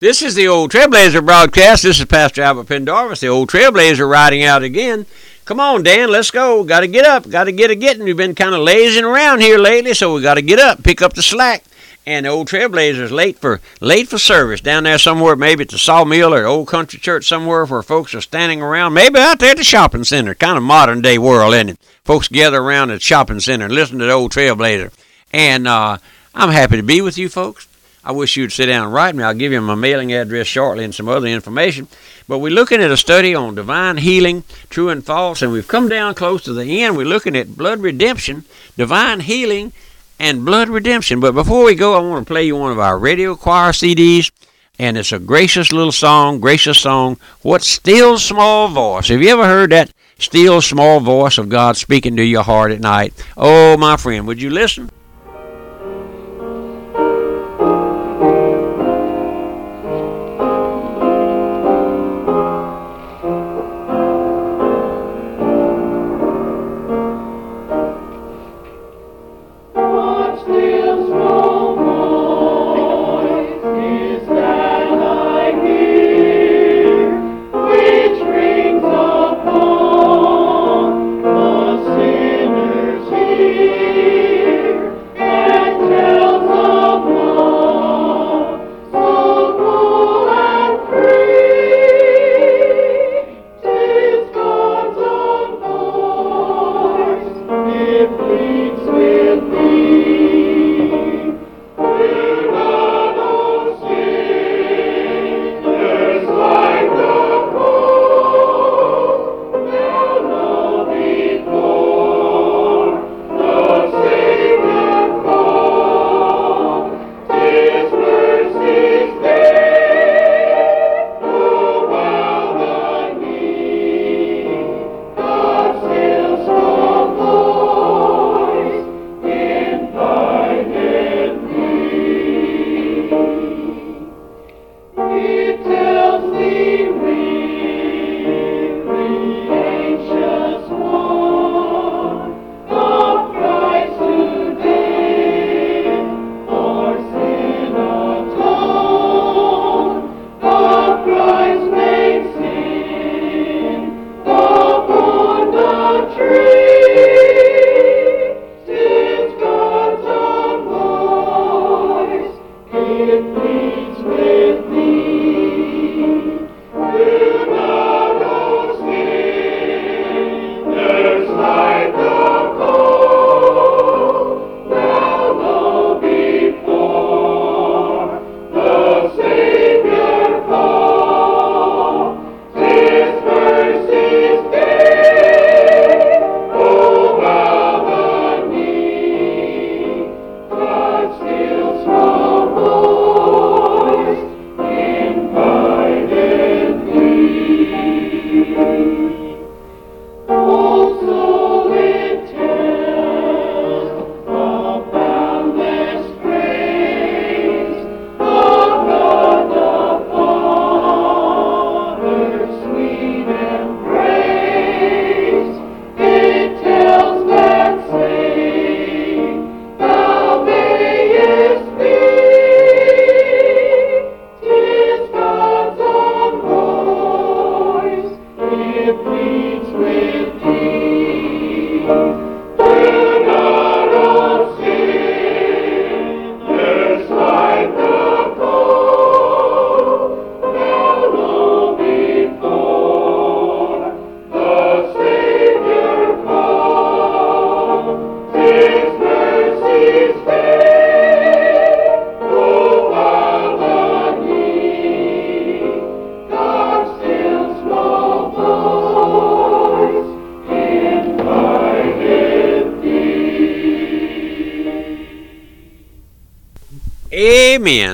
This is the Old Trailblazer broadcast. This is Pastor Albert Pendarvis, the Old Trailblazer, riding out again. Come on, Dan, let's go. Got to get up. Got to get a getting. We've been kind of lazing around here lately, so we got to get up, pick up the slack. And the Old Trailblazer's late for late for service down there somewhere, maybe at the Sawmill or Old Country Church somewhere, where folks are standing around. Maybe out there at the shopping center. Kind of modern day world, isn't it? Folks gather around at the shopping center and listen to the Old Trailblazer. And uh, I'm happy to be with you folks. I wish you'd sit down and write me. I'll give you my mailing address shortly and some other information. But we're looking at a study on divine healing, true and false, and we've come down close to the end. We're looking at blood redemption, divine healing, and blood redemption. But before we go, I want to play you one of our radio choir CDs. And it's a gracious little song, gracious song. What still small voice? Have you ever heard that still small voice of God speaking to your heart at night? Oh, my friend, would you listen?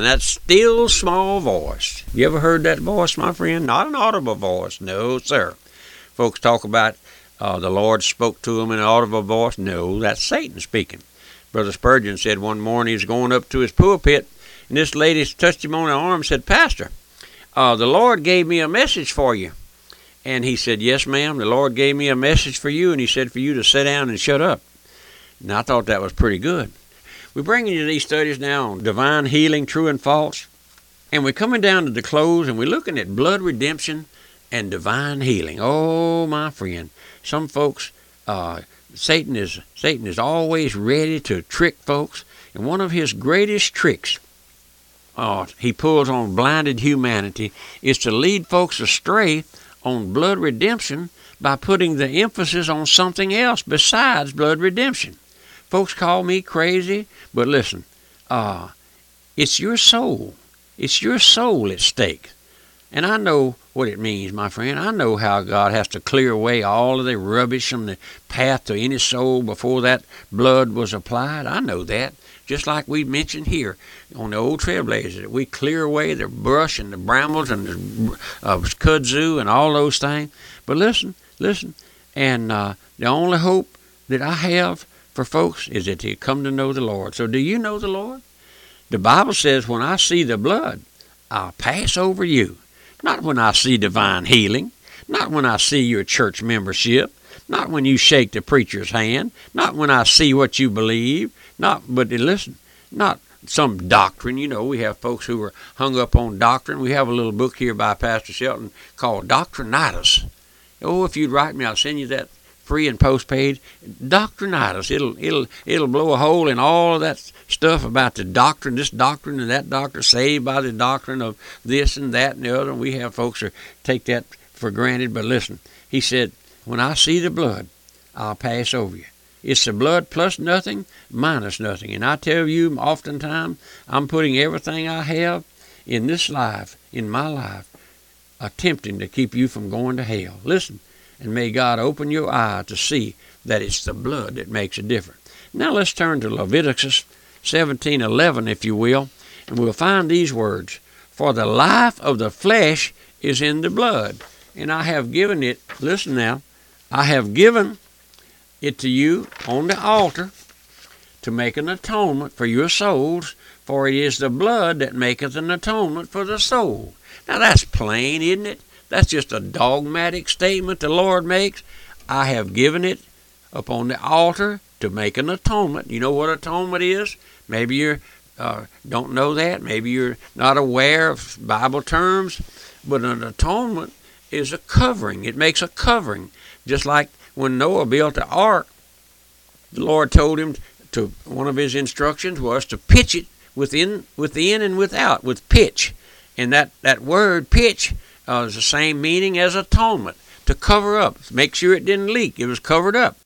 Amen. That still small voice. You ever heard that voice, my friend? Not an audible voice. No, sir. Folks talk about uh, the Lord spoke to him in an audible voice. No, that's Satan speaking. Brother Spurgeon said one morning he was going up to his pulpit, and this lady touched him on the arm and said, Pastor, uh, the Lord gave me a message for you. And he said, Yes, ma'am, the Lord gave me a message for you, and he said for you to sit down and shut up. And I thought that was pretty good. We're bringing you these studies now on divine healing, true and false. And we're coming down to the close and we're looking at blood redemption and divine healing. Oh, my friend. Some folks, uh, Satan is Satan is always ready to trick folks, and one of his greatest tricks uh, he pulls on blinded humanity is to lead folks astray on blood redemption by putting the emphasis on something else besides blood redemption. Folks call me crazy, but listen, uh, it's your soul. It's your soul at stake. And I know what it means, my friend. I know how God has to clear away all of the rubbish from the path to any soul before that blood was applied. I know that. Just like we mentioned here on the old trailblazer, we clear away the brush and the brambles and the uh, kudzu and all those things. But listen, listen, and uh, the only hope that I have for folks is that they come to know the Lord. So, do you know the Lord? The Bible says, when I see the blood, I'll pass over you. Not when I see divine healing, not when I see your church membership, not when you shake the preacher's hand, not when I see what you believe, not, but listen, not some doctrine. You know, we have folks who are hung up on doctrine. We have a little book here by Pastor Shelton called Doctrinitis. Oh, if you'd write me, I'll send you that free and postpaid. Doctrinitis. It'll it'll it'll blow a hole in all of that stuff about the doctrine, this doctrine and that doctrine, saved by the doctrine of this and that and the other. And we have folks who take that for granted. But listen, he said, when I see the blood, I'll pass over you. It's the blood plus nothing, minus nothing. And I tell you, oftentimes, I'm putting everything I have in this life, in my life, attempting to keep you from going to hell. Listen, and may God open your eye to see that it's the blood that makes a difference. Now let's turn to Leviticus 17:11, if you will, and we'll find these words: "For the life of the flesh is in the blood, and I have given it. Listen now, I have given it to you on the altar to make an atonement for your souls, for it is the blood that maketh an atonement for the soul. Now that's plain, isn't it? That's just a dogmatic statement the Lord makes. I have given it upon the altar to make an atonement. You know what atonement is? Maybe you uh, don't know that. Maybe you're not aware of Bible terms. But an atonement is a covering. It makes a covering, just like when Noah built the ark, the Lord told him to one of his instructions was to pitch it within within and without with pitch. And that, that word pitch uh, is the same meaning as atonement, to cover up, make sure it didn't leak. It was covered up.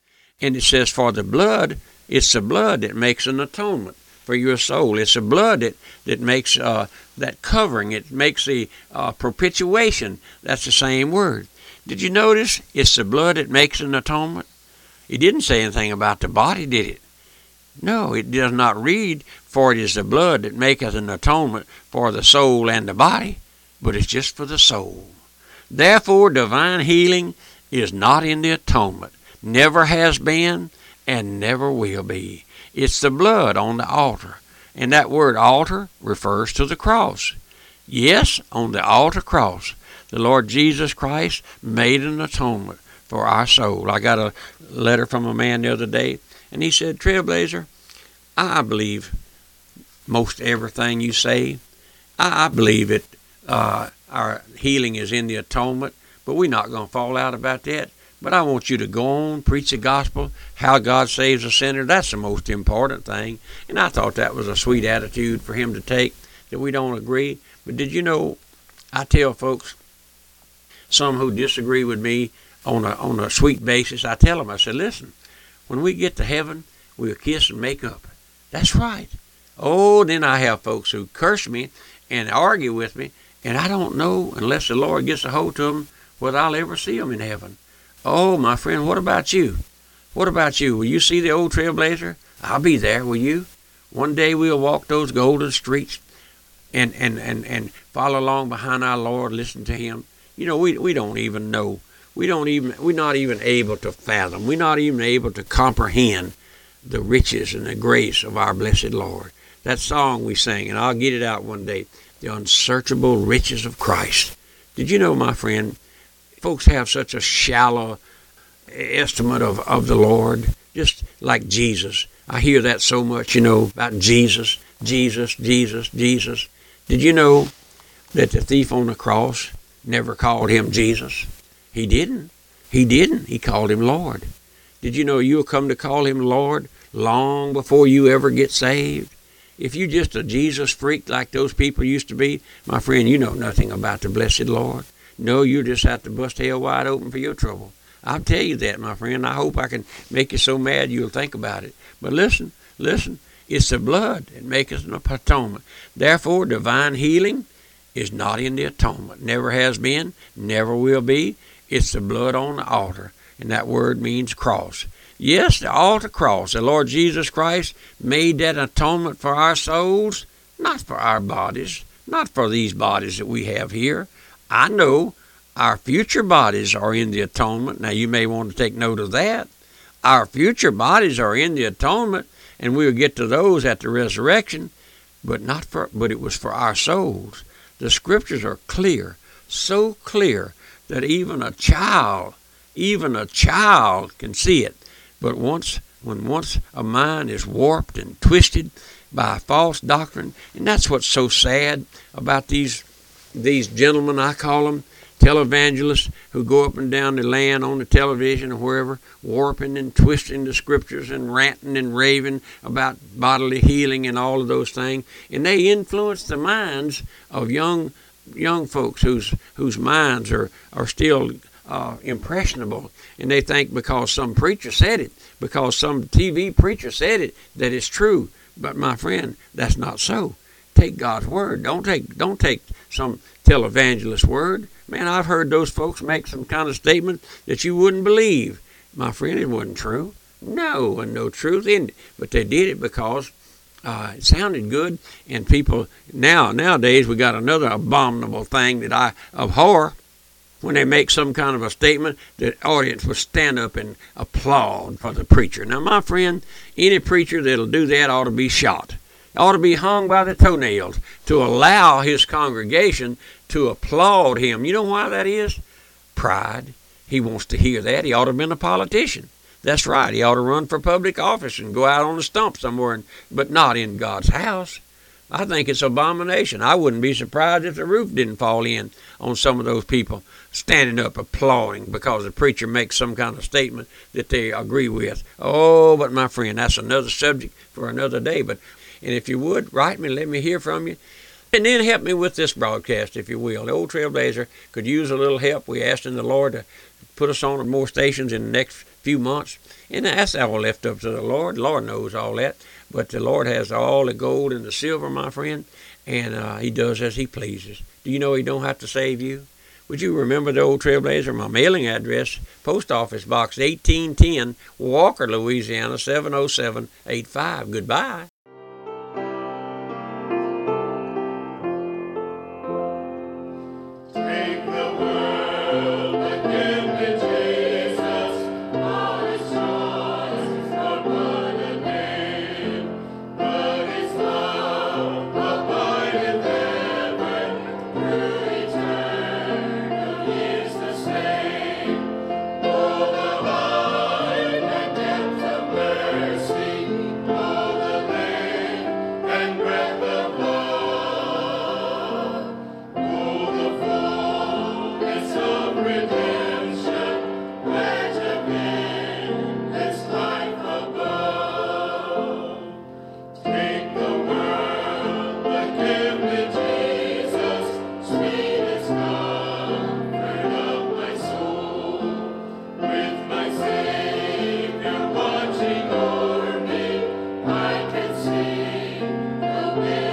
And it says, for the blood, it's the blood that makes an atonement for your soul. It's the blood that, that makes uh, that covering. It makes the uh, propitiation. That's the same word. Did you notice it's the blood that makes an atonement? It didn't say anything about the body, did it? No, it does not read, for it is the blood that maketh an atonement for the soul and the body, but it's just for the soul. Therefore, divine healing is not in the atonement, never has been, and never will be. It's the blood on the altar, and that word altar refers to the cross. Yes, on the altar cross, the Lord Jesus Christ made an atonement for our soul. I got a letter from a man the other day, and he said, Trailblazer, I believe most everything you say. I, believe it. Uh, our healing is in the atonement, but we're not going to fall out about that. But I want you to go on, preach the gospel, how God saves a sinner. That's the most important thing. And I thought that was a sweet attitude for him to take, that we don't agree. But did you know, I tell folks, some who disagree with me on a on a sweet basis, I tell them, I said, listen, when we get to heaven, we'll kiss and make up. That's right. Oh, then I have folks who curse me and argue with me, and I don't know unless the Lord gets a hold of them whether I'll ever see them in heaven. Oh, my friend, what about you? What about you? Will you see the old trailblazer? I'll be there, will you? One day we'll walk those golden streets and, and, and, and follow along behind our Lord, listen to him. You know, we, we don't even know. We don't even, we're not even able to fathom. We're not even able to comprehend the riches and the grace of our blessed Lord. That song we sang, and I'll get it out one day, the unsearchable riches of Christ. Did you know, my friend, folks have such a shallow estimate of, of the Lord, just like Jesus. I hear that so much, you know, about Jesus, Jesus, Jesus, Jesus. Did you know that the thief on the cross never called him Jesus? He didn't. He didn't. He called him Lord. Did you know you'll come to call him Lord long before you ever get saved? If you're just a Jesus freak like those people used to be, my friend, you know nothing about the blessed Lord. No, you just have to bust hell wide open for your trouble. I'll tell you that, my friend. I hope I can make you so mad you'll think about it. But listen, listen. It's the blood that makes an atonement. Therefore, divine healing is not in the atonement. Never has been, never will be. It's the blood on the altar. And that word means cross. Yes, the altar cross. The Lord Jesus Christ made that atonement for our souls, not for our bodies, not for these bodies that we have here. I know our future bodies are in the atonement. Now, you may want to take note of that. Our future bodies are in the atonement, and we'll get to those at the resurrection, but not for but it was for our souls. The scriptures are clear, so clear that even a child, even a child can see it. But once when once a mind is warped and twisted by false doctrine, and that's what's so sad about these these gentlemen I call them televangelists who go up and down the land on the television or wherever, warping and twisting the scriptures and ranting and raving about bodily healing and all of those things, and they influence the minds of young young folks whose whose minds are are still uh, impressionable, and they think because some preacher said it, because some TV preacher said it, that it's true. But my friend, that's not so. Take God's word. Don't take don't take some televangelist word. Man, I've heard those folks make some kind of statement that you wouldn't believe. My friend, it wasn't true. No, and no truth in it. But they did it because uh, it sounded good, and people now nowadays we got another abominable thing that I abhor when they make some kind of a statement, the audience will stand up and applaud for the preacher. Now, my friend, any preacher that'll do that ought to be shot. Ought to be hung by the toenails to allow his congregation to applaud him. You know why that is? Pride. He wants to hear that. He ought to have been a politician. That's right. He ought to run for public office and go out on the stump somewhere, but not in God's house. I think it's abomination. I wouldn't be surprised if the roof didn't fall in on some of those people standing up applauding because the preacher makes some kind of statement that they agree with. Oh, but my friend, that's another subject for another day. But and if you would write me, let me hear from you. And then help me with this broadcast, if you will. The old Trailblazer could use a little help. We asked in the Lord to put us on more stations in the next few months. And that's all left up to the Lord. The Lord knows all that. But the Lord has all the gold and the silver, my friend, and uh, He does as He pleases. Do you know He don't have to save you? Would you remember the old Trailblazer? My mailing address, Post Office Box 1810, Walker, Louisiana 70785. Goodbye. Amen.